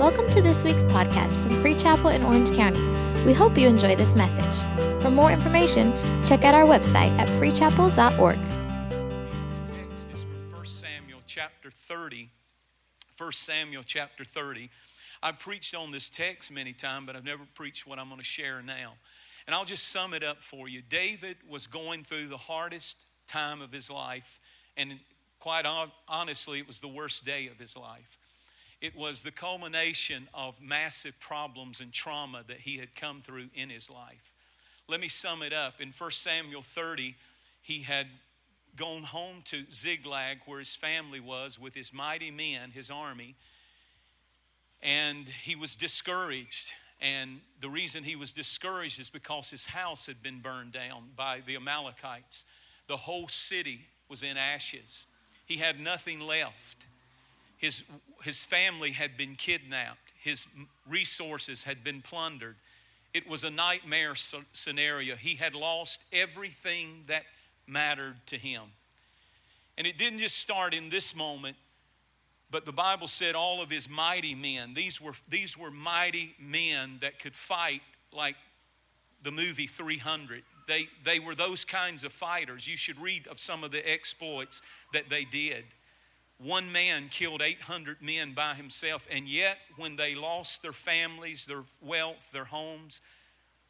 Welcome to this week's podcast from Free Chapel in Orange County. We hope you enjoy this message. For more information, check out our website at freechapel.org. text is from 1 Samuel chapter 30. 1 Samuel chapter 30. I've preached on this text many times, but I've never preached what I'm going to share now. And I'll just sum it up for you. David was going through the hardest time of his life, and quite honestly, it was the worst day of his life. It was the culmination of massive problems and trauma that he had come through in his life. Let me sum it up. In 1 Samuel 30, he had gone home to Ziklag, where his family was, with his mighty men, his army, and he was discouraged. And the reason he was discouraged is because his house had been burned down by the Amalekites. The whole city was in ashes. He had nothing left. His, his family had been kidnapped, his resources had been plundered. It was a nightmare scenario. He had lost everything that mattered to him. And it didn't just start in this moment, but the Bible said all of his mighty men, these were, these were mighty men that could fight like the movie 300. They, they were those kinds of fighters. You should read of some of the exploits that they did. One man killed 800 men by himself, and yet when they lost their families, their wealth, their homes,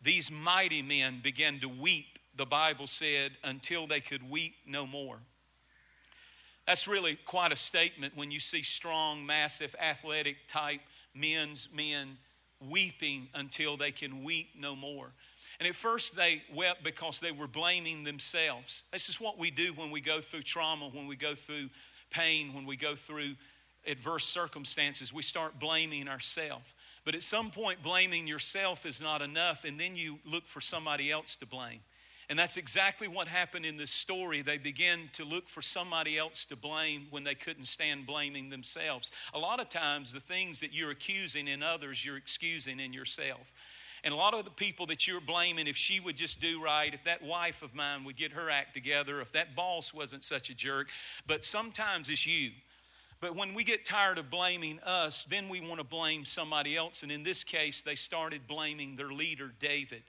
these mighty men began to weep, the Bible said, until they could weep no more. That's really quite a statement when you see strong, massive, athletic type men's men weeping until they can weep no more. And at first they wept because they were blaming themselves. This is what we do when we go through trauma, when we go through pain, when we go through adverse circumstances. We start blaming ourselves. But at some point, blaming yourself is not enough, and then you look for somebody else to blame. And that's exactly what happened in this story. They began to look for somebody else to blame when they couldn't stand blaming themselves. A lot of times, the things that you're accusing in others, you're excusing in yourself. And a lot of the people that you're blaming, if she would just do right, if that wife of mine would get her act together, if that boss wasn't such a jerk, but sometimes it's you. But when we get tired of blaming us, then we want to blame somebody else. And in this case, they started blaming their leader, David.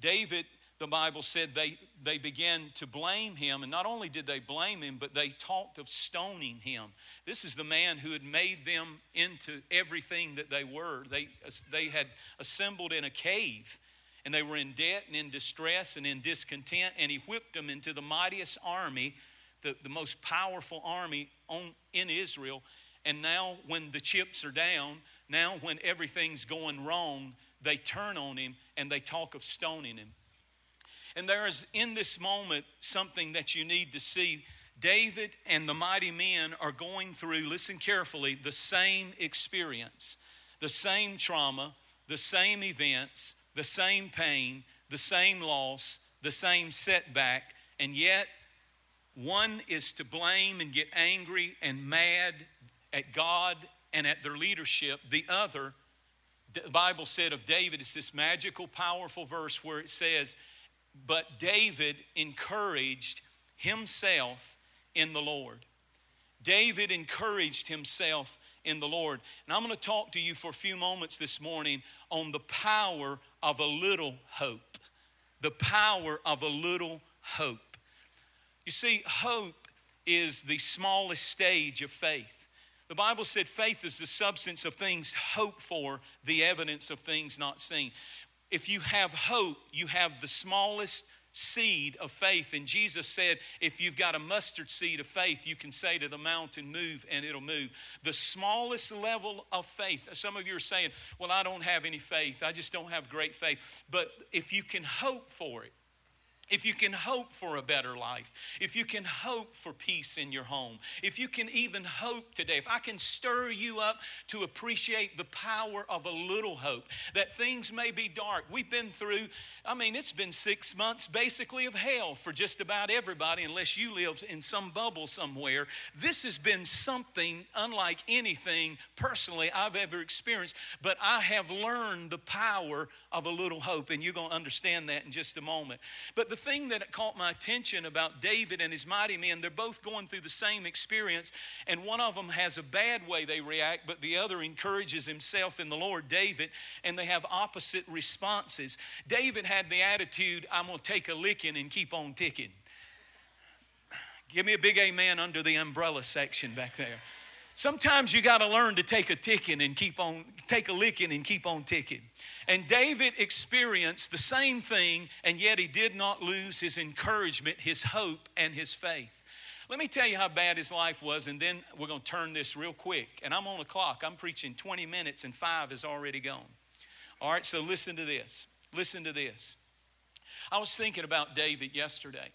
David, the Bible said they, they began to blame him. And not only did they blame him, but they talked of stoning him. This is the man who had made them into everything that they were. They, they had assembled in a cave. And they were in debt and in distress and in discontent, and he whipped them into the mightiest army the, the most powerful army on, in Israel. And now, when the chips are down, now when everything's going wrong, they turn on him and they talk of stoning him. And there is in this moment something that you need to see. David and the mighty men are going through, listen carefully, the same experience, the same trauma, the same events, the same pain, the same loss, the same setback, and yet one is to blame and get angry and mad at God and at their leadership. The other, the Bible said of David, it's this magical, powerful verse where it says, But David encouraged himself in the Lord. David encouraged himself in the Lord. And I'm going to talk to you for a few moments this morning on the power of a little hope. The power of a little hope. You see, hope is the smallest stage of faith. The Bible said faith is the substance of things hoped for, the evidence of things not seen. If you have hope, you have the smallest seed of faith. And Jesus said, if you've got a mustard seed of faith, you can say to the mountain, move, and it'll move. The smallest level of faith. Some of you are saying, well, I don't have any faith. I just don't have great faith. But if you can hope for it, if you can hope for a better life, if you can hope for peace in your home, if you can even hope today, if I can stir you up to appreciate the power of a little hope, that things may be dark. We've been through, I mean, it's been six months basically of hell for just about everybody, unless you live in some bubble somewhere. This has been something unlike anything personally I've ever experienced, but I have learned the power of a little hope, and you're going to understand that in just a moment. But the the thing that caught my attention about David and his mighty men, they're both going through the same experience, and one of them has a bad way they react, but the other encourages himself in the Lord, David, and they have opposite responses. David had the attitude, I'm going to take a licking and keep on ticking. Give me a big amen under the umbrella section back there. Sometimes you got to learn to take a ticking and keep on, take a licking and keep on ticking. And David experienced the same thing, and yet he did not lose his encouragement, his hope, and his faith. Let me tell you how bad his life was, and then we're going to turn this real quick. And I'm on the clock. I'm preaching 20 minutes, and five is already gone. All right, so listen to this. Listen to this. I was thinking about David yesterday.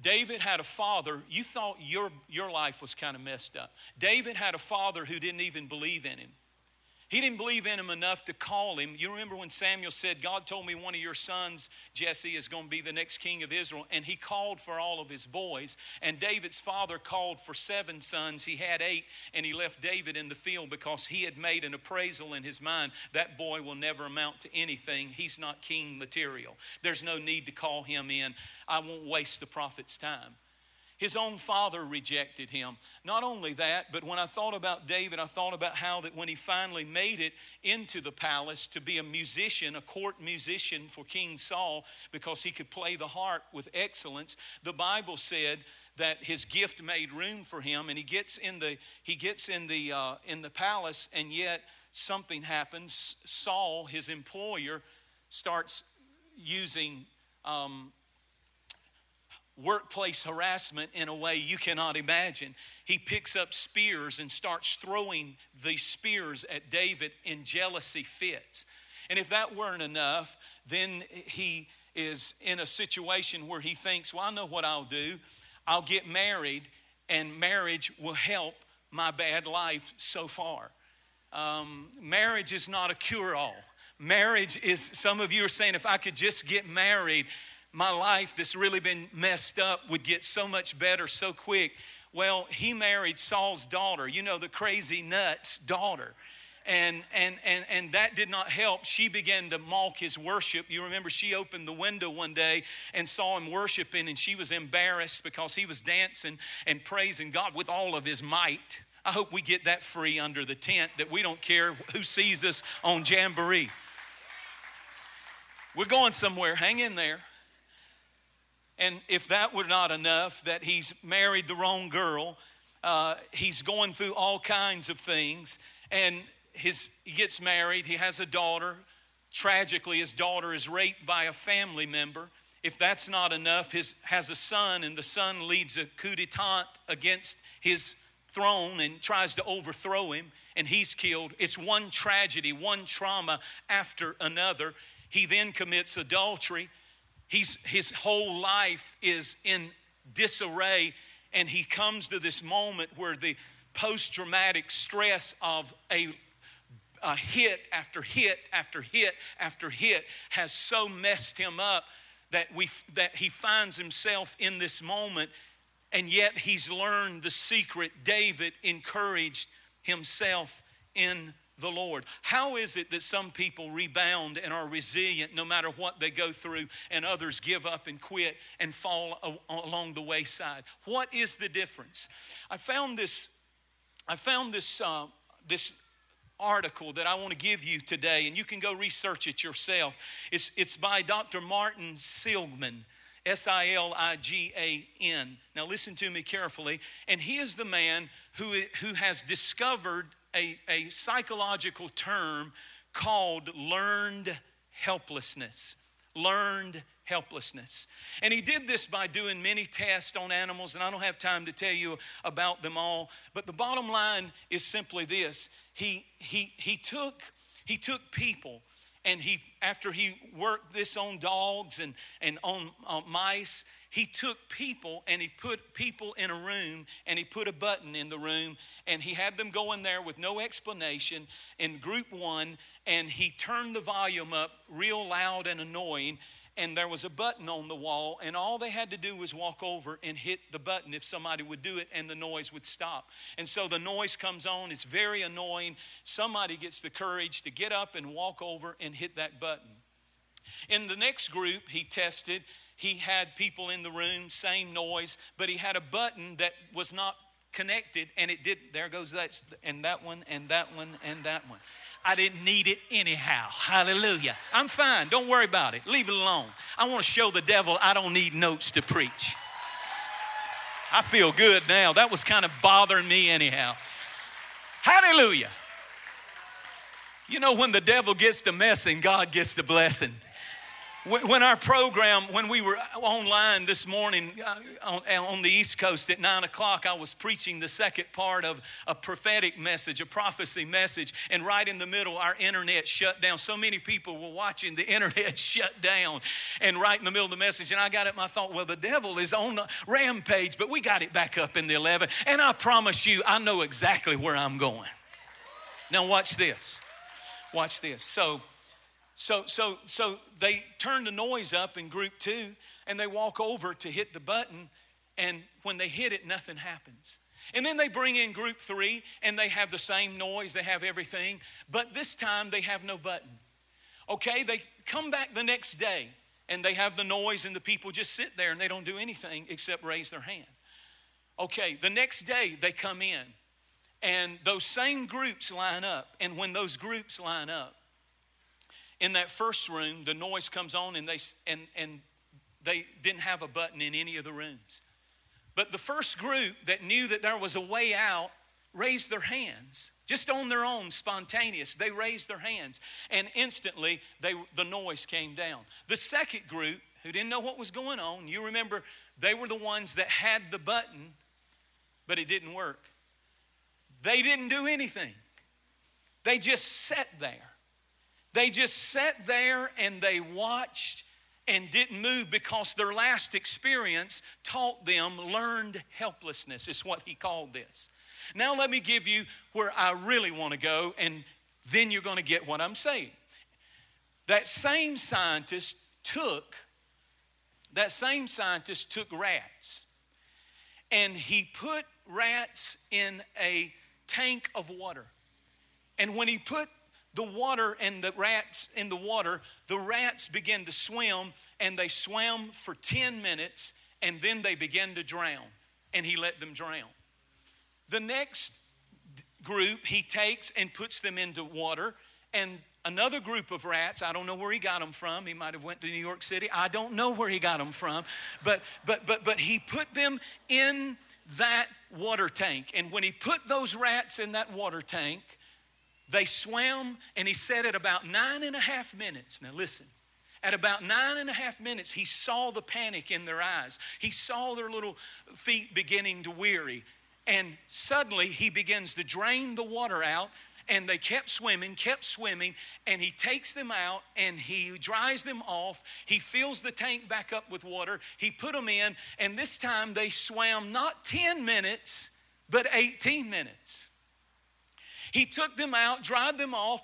David had a father, you thought your, your life was kind of messed up. David had a father who didn't even believe in him. He didn't believe in him enough to call him. You remember when Samuel said, God told me one of your sons, Jesse, is going to be the next king of Israel. And he called for all of his boys. And David's father called for seven sons. He had eight, and he left David in the field because he had made an appraisal in his mind that boy will never amount to anything. He's not king material. There's no need to call him in. I won't waste the prophet's time. His own father rejected him. Not only that, but when I thought about David, I thought about how that when he finally made it into the palace to be a musician, a court musician for King Saul, because he could play the harp with excellence, the Bible said that his gift made room for him, and he gets in the he gets in the uh, in the palace, and yet something happens. Saul, his employer, starts using um, workplace harassment in a way you cannot imagine. He picks up spears and starts throwing these spears at David in jealousy fits. And if that weren't enough, then he is in a situation where he thinks, well, I know what I'll do. I'll get married, and marriage will help my bad life so far. Um, marriage is not a cure all. Marriage is, some of you are saying, if I could just get married, my life that's really been messed up would get so much better so quick. Well, he married Saul's daughter, you know, the crazy nuts daughter. And, and, and, and that did not help. She began to mock his worship. You remember she opened the window one day and saw him worshiping, and she was embarrassed because he was dancing and praising God with all of his might. I hope we get that free under the tent that we don't care who sees us on Jamboree. We're going somewhere. Hang in there. And if that were not enough, that he's married the wrong girl, uh, he's going through all kinds of things. And his, he gets married, he has a daughter. Tragically, his daughter is raped by a family member. If that's not enough, he has a son, and the son leads a coup d'etat against his throne and tries to overthrow him, and he's killed. It's one tragedy, one trauma after another. He then commits adultery He's, his whole life is in disarray, and he comes to this moment where the post traumatic stress of a, a hit after hit after hit after hit has so messed him up that, we, that he finds himself in this moment, and yet he's learned the secret. David encouraged himself in the Lord. How is it that some people rebound and are resilient no matter what they go through, and others give up and quit and fall along the wayside? What is the difference? I found this. I found this. Uh, this article that I want to give you today, and you can go research it yourself. It's, it's by Dr. Martin Seligman. S I L I G A N. Now, listen to me carefully. And he is the man who, who has discovered a, a psychological term called learned helplessness. Learned helplessness. And he did this by doing many tests on animals, and I don't have time to tell you about them all. But the bottom line is simply this he, he, he, took, he took people and he after he worked this on dogs and, and on mice he took people and he put people in a room and he put a button in the room and he had them go in there with no explanation in group one and he turned the volume up real loud and annoying and there was a button on the wall and all they had to do was walk over and hit the button if somebody would do it and the noise would stop. And so the noise comes on. It's very annoying. Somebody gets the courage to get up and walk over and hit that button. In the next group he tested He had people in the room, same noise, but he had a button that was not connected and it did there goes that and that one and that one and that one i didn't need it anyhow. Hallelujah. I'm fine. Don't worry about it. Leave it alone. I want to show the devil i don't need notes to preach. I feel good now. That was kind of bothering me anyhow. Hallelujah. You know when the devil gets the messing god gets the blessing when our program, when we were online this morning uh, on, on, the East Coast at nine o'clock, I was preaching the second part of a prophetic message, a prophecy message, and right in the middle, our internet shut down. So many people were watching the internet shut down, and right in the middle of the message, and I got it, and I thought, well, the devil is on the rampage, but we got it back up in the 11, and I promise you, I know exactly where I'm going. Now, watch this. Watch this. So, so, so, so they turn the noise up in group two and they walk over to hit the button. And when they hit it, nothing happens. And then they bring in group three and they have the same noise, they have everything, but this time they have no button. Okay, they come back the next day and they have the noise and the people just sit there and they don't do anything except raise their hand. Okay, the next day they come in and those same groups line up. And when those groups line up, in that first room, the noise comes on and they, and, and they didn't have a button in any of the rooms. But the first group that knew that there was a way out raised their hands just on their own spontaneous. They raised their hands and instantly they, the noise came down. The second group who didn't know what was going on you remember they were the ones that had the button but it didn't work. They didn't do anything. They just sat there they just sat there and they watched and didn't move because their last experience taught them learned helplessness, is what he called this. Now, let me give you where I really want to go, and then you're going to get what I'm saying. That same scientist took, that same scientist took rats, and he put rats in a tank of water. And when he put the water and the rats in the water, the rats began to swim and they swam for 10 minutes and then they began to drown and he let them drown. The next group he takes and puts them into water and another group of rats i don't know where he got them from he might have went to new york city i don't know where he got them from but but but but he put them in that water tank and when he put those rats in that water tank they swam, and he said at about nine and a half minutes, now listen, at about nine and a half minutes, he saw the panic in their eyes. He saw their little feet beginning to weary. And suddenly he begins to drain the water out. And they kept swimming, kept swimming. And he takes them out and he dries them off. He fills the tank back up with water. He put them in. And this time they swam not 10 minutes, but 18 minutes. He took them out, dried them off,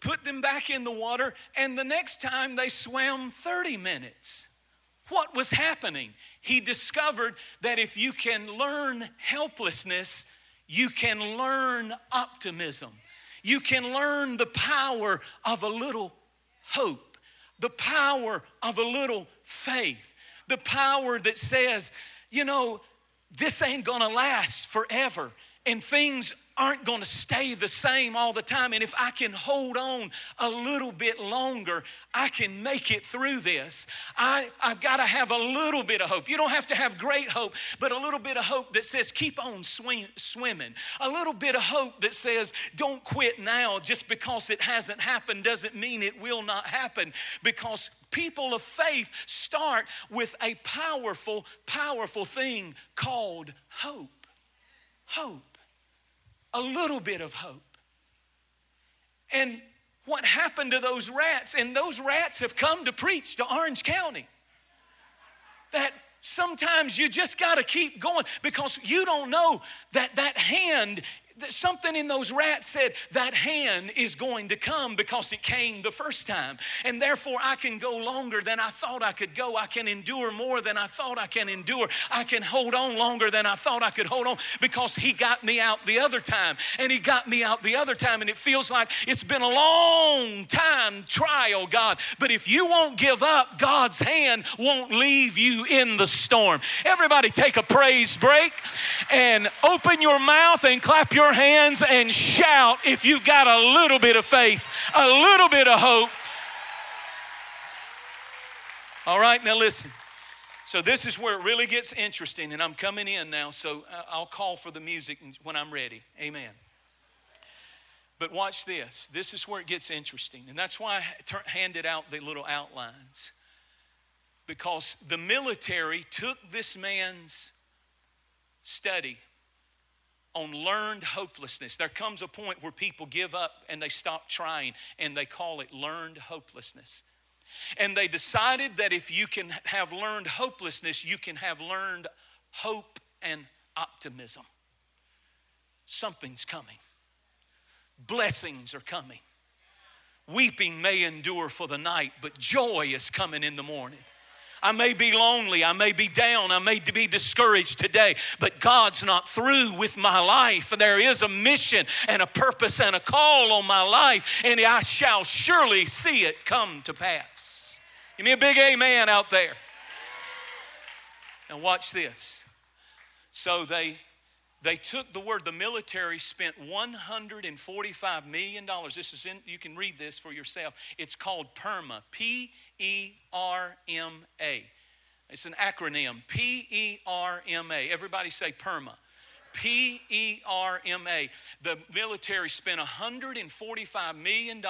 put them back in the water, and the next time they swam 30 minutes. What was happening? He discovered that if you can learn helplessness, you can learn optimism. You can learn the power of a little hope, the power of a little faith, the power that says, you know, this ain't gonna last forever and things aren't going to stay the same all the time. And if I can hold on a little bit longer, I can make it through this. I, I've got to have a little bit of hope. You don't have to have great hope, but a little bit of hope that says, keep on swim, swimming. A little bit of hope that says, don't quit now just because it hasn't happened doesn't mean it will not happen because people of faith start with a powerful, powerful thing called hope. Hope a little bit of hope. And what happened to those rats? And those rats have come to preach to Orange County. That sometimes you just got to keep going because you don't know that that hand something in those rats said that hand is going to come because it came the first time. And therefore, I can go longer than I thought I could go. I can endure more than I thought I can endure. I can hold on longer than I thought I could hold on because He got me out the other time. And He got me out the other time. And it feels like it's been a long time trial, God. But if you won't give up, God's hand won't leave you in the storm. Everybody take a praise break and open your mouth and clap your hands and shout if you've got a little bit of faith, a little bit of hope. All right, now listen. So, this is where it really gets interesting, and I'm coming in now, so uh, I'll call for the music when I'm ready. Amen. But watch this. This is where it gets interesting, and that's why I handed out the little outlines. Because the military took this man's study on learned hopelessness. There comes a point where people give up and they stop trying and they call it learned hopelessness. And they decided that if you can have learned hopelessness, you can have learned hope and optimism. Something's coming, blessings are coming. Weeping may endure for the night, but joy is coming in the morning. I may be lonely. I may be down. I may be discouraged today, but God's not through with my life. There is a mission and a purpose and a call on my life, and I shall surely see it come to pass. Give me a big amen out there. Now, watch this. So they they took the word the military spent 145 million dollars this is in you can read this for yourself it's called perma p E R M A. It's an acronym P E R M A. Everybody say PERMA. P E R M A. The military spent $145 million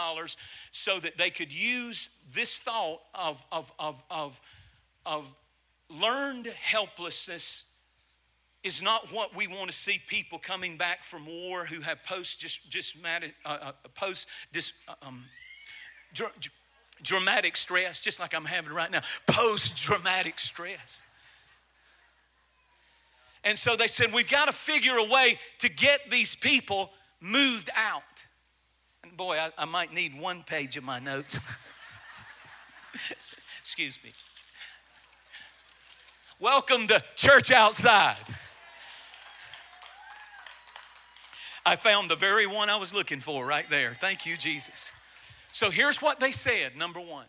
so that they could use this thought of, of, of, of, of learned helplessness is not what we want to see people coming back from war who have post just just uh, uh, post dis, uh, um, dramatic stress, just like I'm having right now, post dramatic stress. And so they said, We've got to figure a way to get these people moved out. And boy, I, I might need one page of my notes. Excuse me. Welcome to Church Outside. I found the very one I was looking for right there. Thank you, Jesus. So here's what they said number one.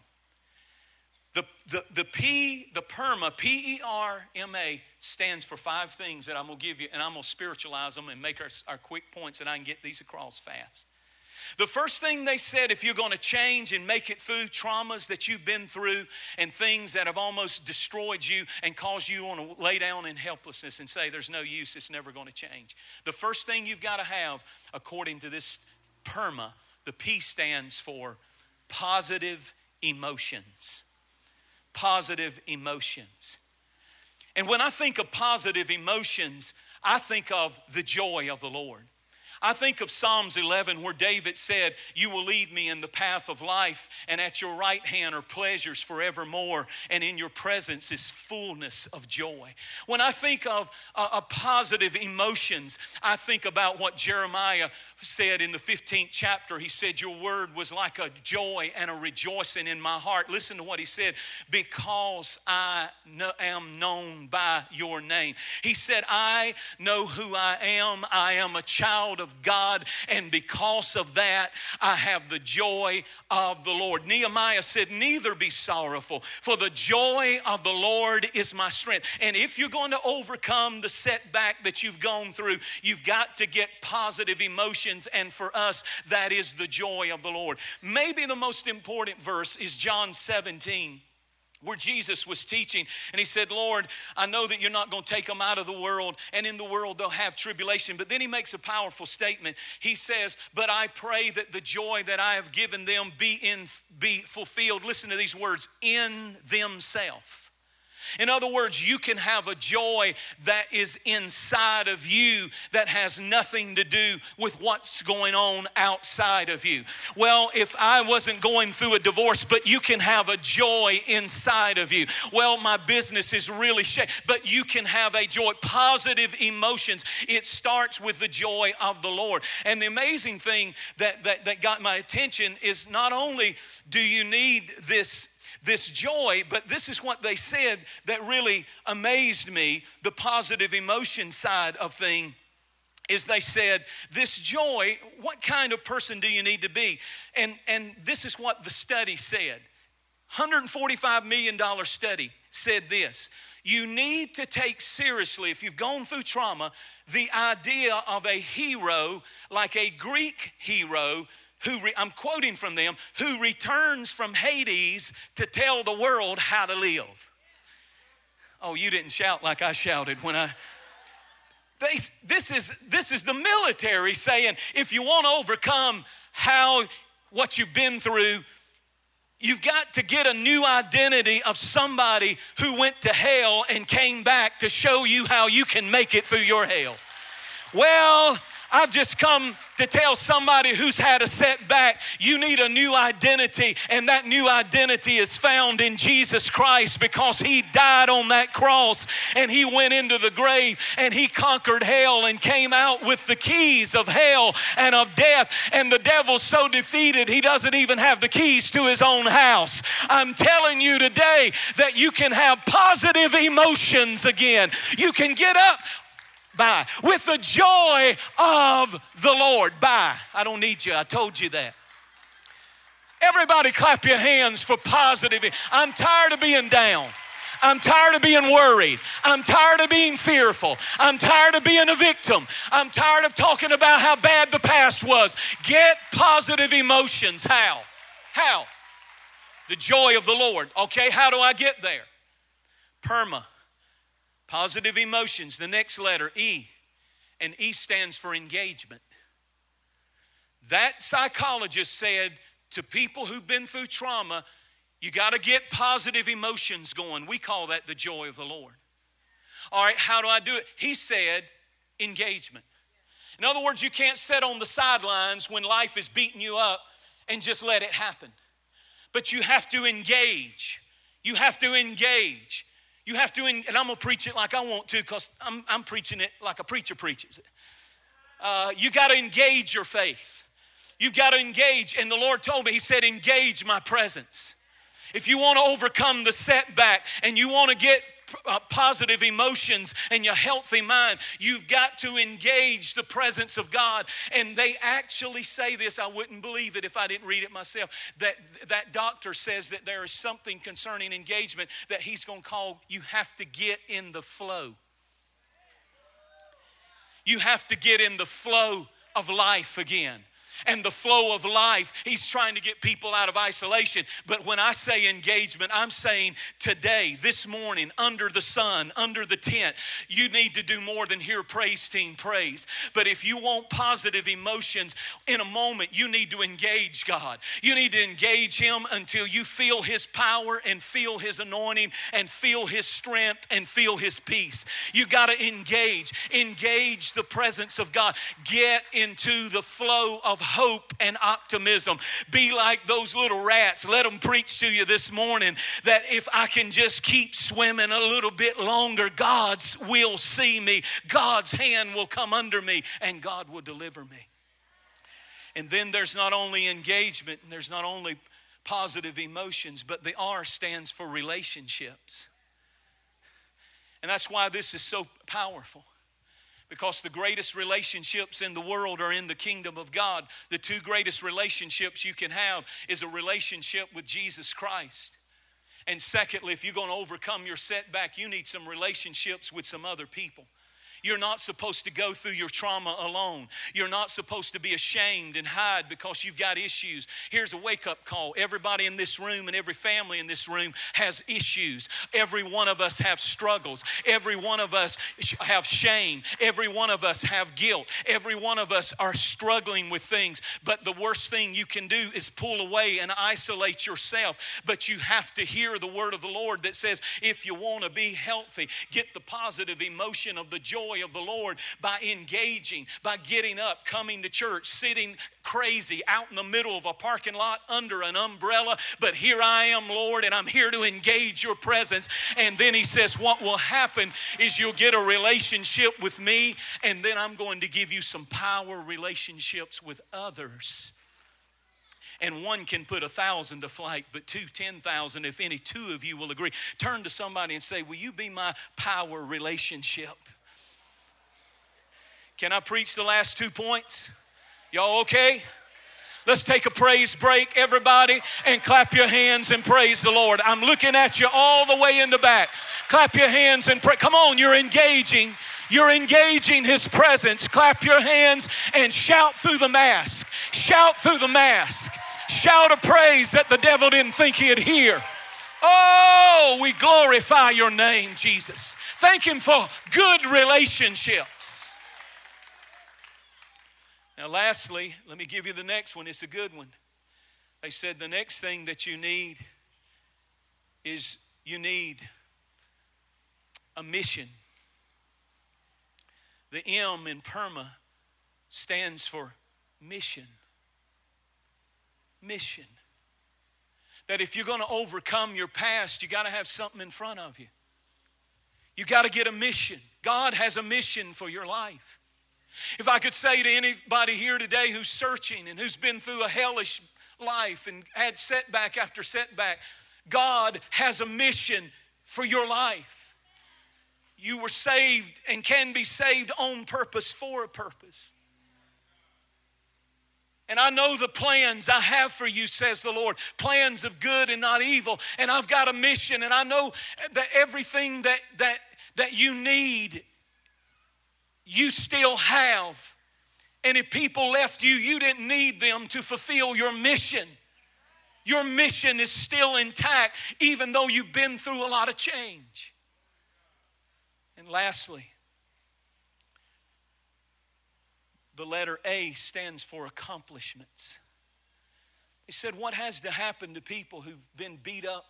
The, the, the P, the PERMA, P E R M A, stands for five things that I'm gonna give you, and I'm gonna spiritualize them and make our, our quick points, and I can get these across fast. The first thing they said, if you're going to change and make it through traumas that you've been through and things that have almost destroyed you and caused you to lay down in helplessness and say, there's no use, it's never going to change. The first thing you've got to have, according to this PERMA, the P stands for positive emotions. Positive emotions. And when I think of positive emotions, I think of the joy of the Lord. I think of Psalms 11 where David said, You will lead me in the path of life, and at your right hand are pleasures forevermore, and in your presence is fullness of joy. When I think of uh, positive emotions, I think about what Jeremiah said in the 15th chapter. He said, Your word was like a joy and a rejoicing in my heart. Listen to what he said, because I know, am known by your name. He said, I know who I am. I am a child of of God, and because of that, I have the joy of the Lord. Nehemiah said, Neither be sorrowful, for the joy of the Lord is my strength. And if you're going to overcome the setback that you've gone through, you've got to get positive emotions, and for us, that is the joy of the Lord. Maybe the most important verse is John 17 where Jesus was teaching, and he said, Lord, I know that you're not going to take them out of the world, and in the world they'll have tribulation. But then he makes a powerful statement. He says, But I pray that the joy that I have given them be, in, be fulfilled. Listen to these words in themselves. In other words, you can have a joy that is inside of you that has nothing to do with what's going on outside of you. Well, if I wasn't going through a divorce, but you can have a joy inside of you. Well, my business is really shaky, but you can have a joy. Positive emotions. It starts with the joy of the Lord. And the amazing thing that, that, that got my attention is not only do you need this this joy, but this is what they said that really amazed me the positive emotion side of thing is they said this joy what kind of person do you need to be? And and this is what the study said. 145 million dollar study said this. You need to take seriously if you've gone through trauma the idea of a hero like a greek hero who re, I'm quoting from them, who returns from Hades to tell the world how to live. Oh, you didn't shout like I shouted when I. They, this is this is the military saying if you want to overcome how what you've been through You've got to get a new identity of somebody who went to hell and came back to show you how you can make it through your hell. Well, I've just come to tell somebody who's had a setback you need a new identity, and that new identity is found in Jesus Christ because He died on that cross and He went into the grave and He conquered hell and came out with the keys of hell and of death. And the devil's so defeated, he doesn't even have the keys to his own house. I'm telling you today that you can have positive emotions again. You can get up by. With the joy of the Lord. By. I don't need you. I told you that. Everybody clap your hands for positive. I'm tired of being down. I'm tired of being worried. I'm tired of being fearful. I'm tired of being a victim. I'm tired of talking about how bad the past was. Get positive emotions. How? How? The joy of the Lord. Okay, how do I get there? Perma. Positive emotions, the next letter, E. And E stands for engagement. That psychologist said to people who've been through trauma, you got to get positive emotions going. We call that the joy of the Lord. All right, how do I do it? He said, engagement. In other words, you can't sit on the sidelines when life is beating you up and just let it happen. But you have to engage. You have to engage. You have to, and I'm gonna preach it like I want to because I'm, I'm preaching it like a preacher preaches it. Uh, you got to engage your faith. You've got to engage. And the Lord told me, He said, engage my presence. If you want to overcome the setback and you want to get uh, positive emotions and your healthy mind, you've got to engage the presence of God. And they actually say this, I wouldn't believe it if I didn't read it myself. That that doctor says that there is something concerning engagement that he's going to call you have to get in the flow. You have to get in the flow of life again and the flow of life. He's trying to get people out of isolation. But when I say engagement, I'm saying today, this morning, under the sun, under the tent, you need to do more than hear praise team praise. But if you want positive emotions in a moment, you need to engage God. You need to engage Him until you feel His power and feel His anointing and feel His strength and feel His peace. You got to engage, engage the presence of God. Get into the flow of hope and optimism. Be like those little rats. Let them preach to you this morning that if I can just keep swimming a little bit longer, God's will see me, God's hand will come under me, and God will deliver me. And then there's not only engagement and there's not only positive emotions, but the R stands for relationships. And that's why this is so powerful because the greatest relationships in the world are in the kingdom of God. The two greatest relationships you can have is a relationship with Jesus Christ. And secondly, if you're going to overcome your setback, you need some relationships with some other people. You're not supposed to go through your trauma alone. You're not supposed to be ashamed and hide because you've got issues. Here's a wake up call. Everybody in this room and every family in this room has issues. Every one of us have struggles. Every one of us have shame. Every one of us have guilt. Every one of us are struggling with things. But the worst thing you can do is pull away and isolate yourself. But you have to hear the word of the Lord that says, if you want to be healthy, get the positive emotion of the joy joy of the Lord by engaging, by getting up, coming to church, sitting crazy out in the middle of a parking lot under an umbrella. But here I am, Lord, and I'm here to engage your presence. And then he says, What will happen is you'll get a relationship with me, and then I'm going to give you some power relationships with others and one can put a thousand to flight, but two, ten thousand, if any two of you will agree. Turn to somebody and say, Will you be my power relationship? Can I preach the last two points? Y'all okay? Let's take a praise break, everybody, and clap your hands and praise the Lord. I'm looking at you all the way in the back. Clap your hands and pray. Come on, you're engaging. You're engaging His presence. Clap your hands and shout through the mask. Shout through the mask. Shout a praise that the devil didn't think he'd hear. Oh, we glorify your name, Jesus. Thank Him for good relationships. Now, lastly, let me give you the next one. It's a good one. They said the next thing that you need is you need a mission. The M in PERMA stands for mission. Mission. That if you're going to overcome your past, you got to have something in front of you. You got to get a mission. God has a mission for your life. If I could say to anybody here today who's searching and who's been through a hellish life and had setback after setback, God has a mission for your life. You were saved and can be saved on purpose for a purpose. And I know the plans I have for you, says the Lord plans of good and not evil. And I've got a mission, and I know that everything that, that, that you need you still have. And if people left you, you didn't need them to fulfill your mission. Your mission is still intact, even though you've been through a lot of change. And lastly, the letter A stands for accomplishments. He said, What has to happen to people who've been beat up,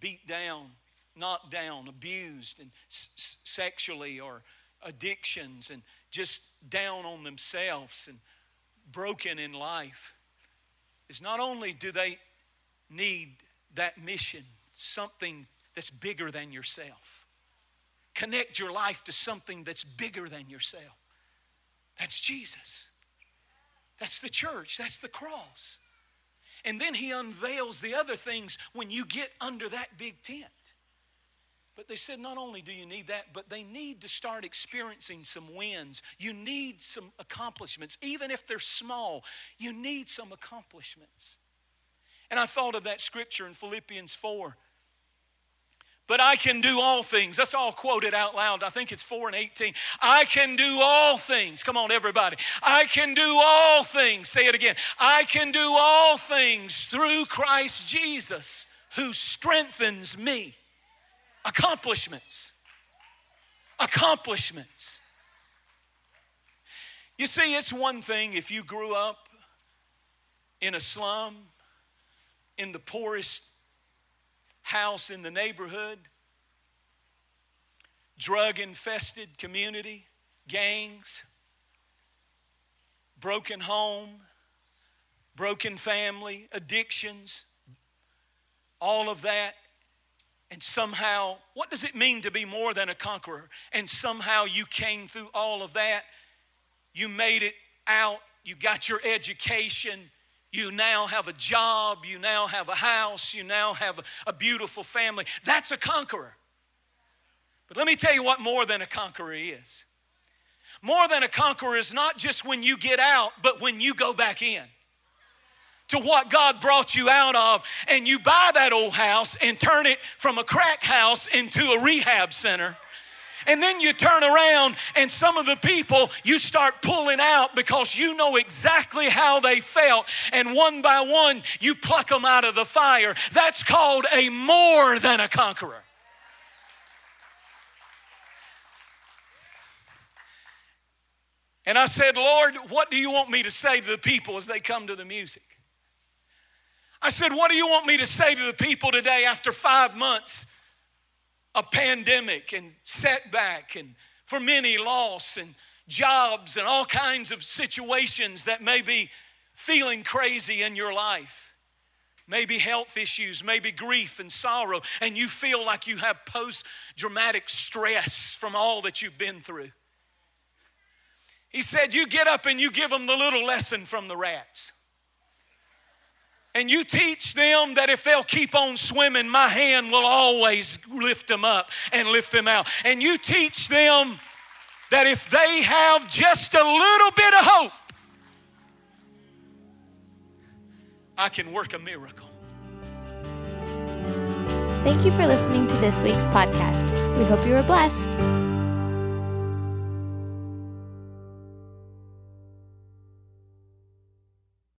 beat down, knocked down, abused, and s- sexually or addictions and just down on themselves and broken in life is not only do they need that mission, something that's bigger than yourself. Connect your life to something that's bigger than yourself. That's Jesus. That's the church. That's the cross. And then he unveils the other things when you get under that big tent. But they said not only do you need that, but they need to start experiencing some wins. You need some accomplishments. Even if they're small, you need some accomplishments. And I thought of that scripture in Philippians 4. But I can do all things. That's all quoted out loud. I think it's 4 and 18. I can do all things. Come on, everybody. I can do all things. Say it again. I can do all things through Christ Jesus who strengthens me. Accomplishments. Accomplishments. You see, it's one thing if you grew up in a slum, in the poorest house in the neighborhood, drug infested community, gangs, broken home, broken family, addictions, all of that and somehow, what does it mean to be more than a conqueror? And somehow you came through all of that. You made it out. You got your education. You now have a job. You now have a house. You now have a, beautiful family. That's a conqueror. But let me tell you what more than a conqueror is. More than a conqueror is not just when you get out, but when you go back in to what God brought you out of, and you buy that old house and turn it from a crack house into a rehab center And then you turn around and some of the people you start pulling out because you know exactly how they felt. And one by one, you pluck them out of the fire. That's called a more than a conqueror. And I said, Lord, what do you want me to say to the people as they come to the music? I said, What do you want me to say to the people today after five months of pandemic and setback and for many loss and jobs and all kinds of situations that may be feeling crazy in your life? Maybe health issues, maybe grief and sorrow, and you feel like you have post dramatic stress from all that you've been through. He said, You get up and you give them the little lesson from the rats. And you teach them that if they'll keep on swimming, my hand will always lift them up and lift them out. And you teach them that if they have just a little bit of hope, I can work a miracle. Thank you for listening to this week's podcast. We hope you were blessed.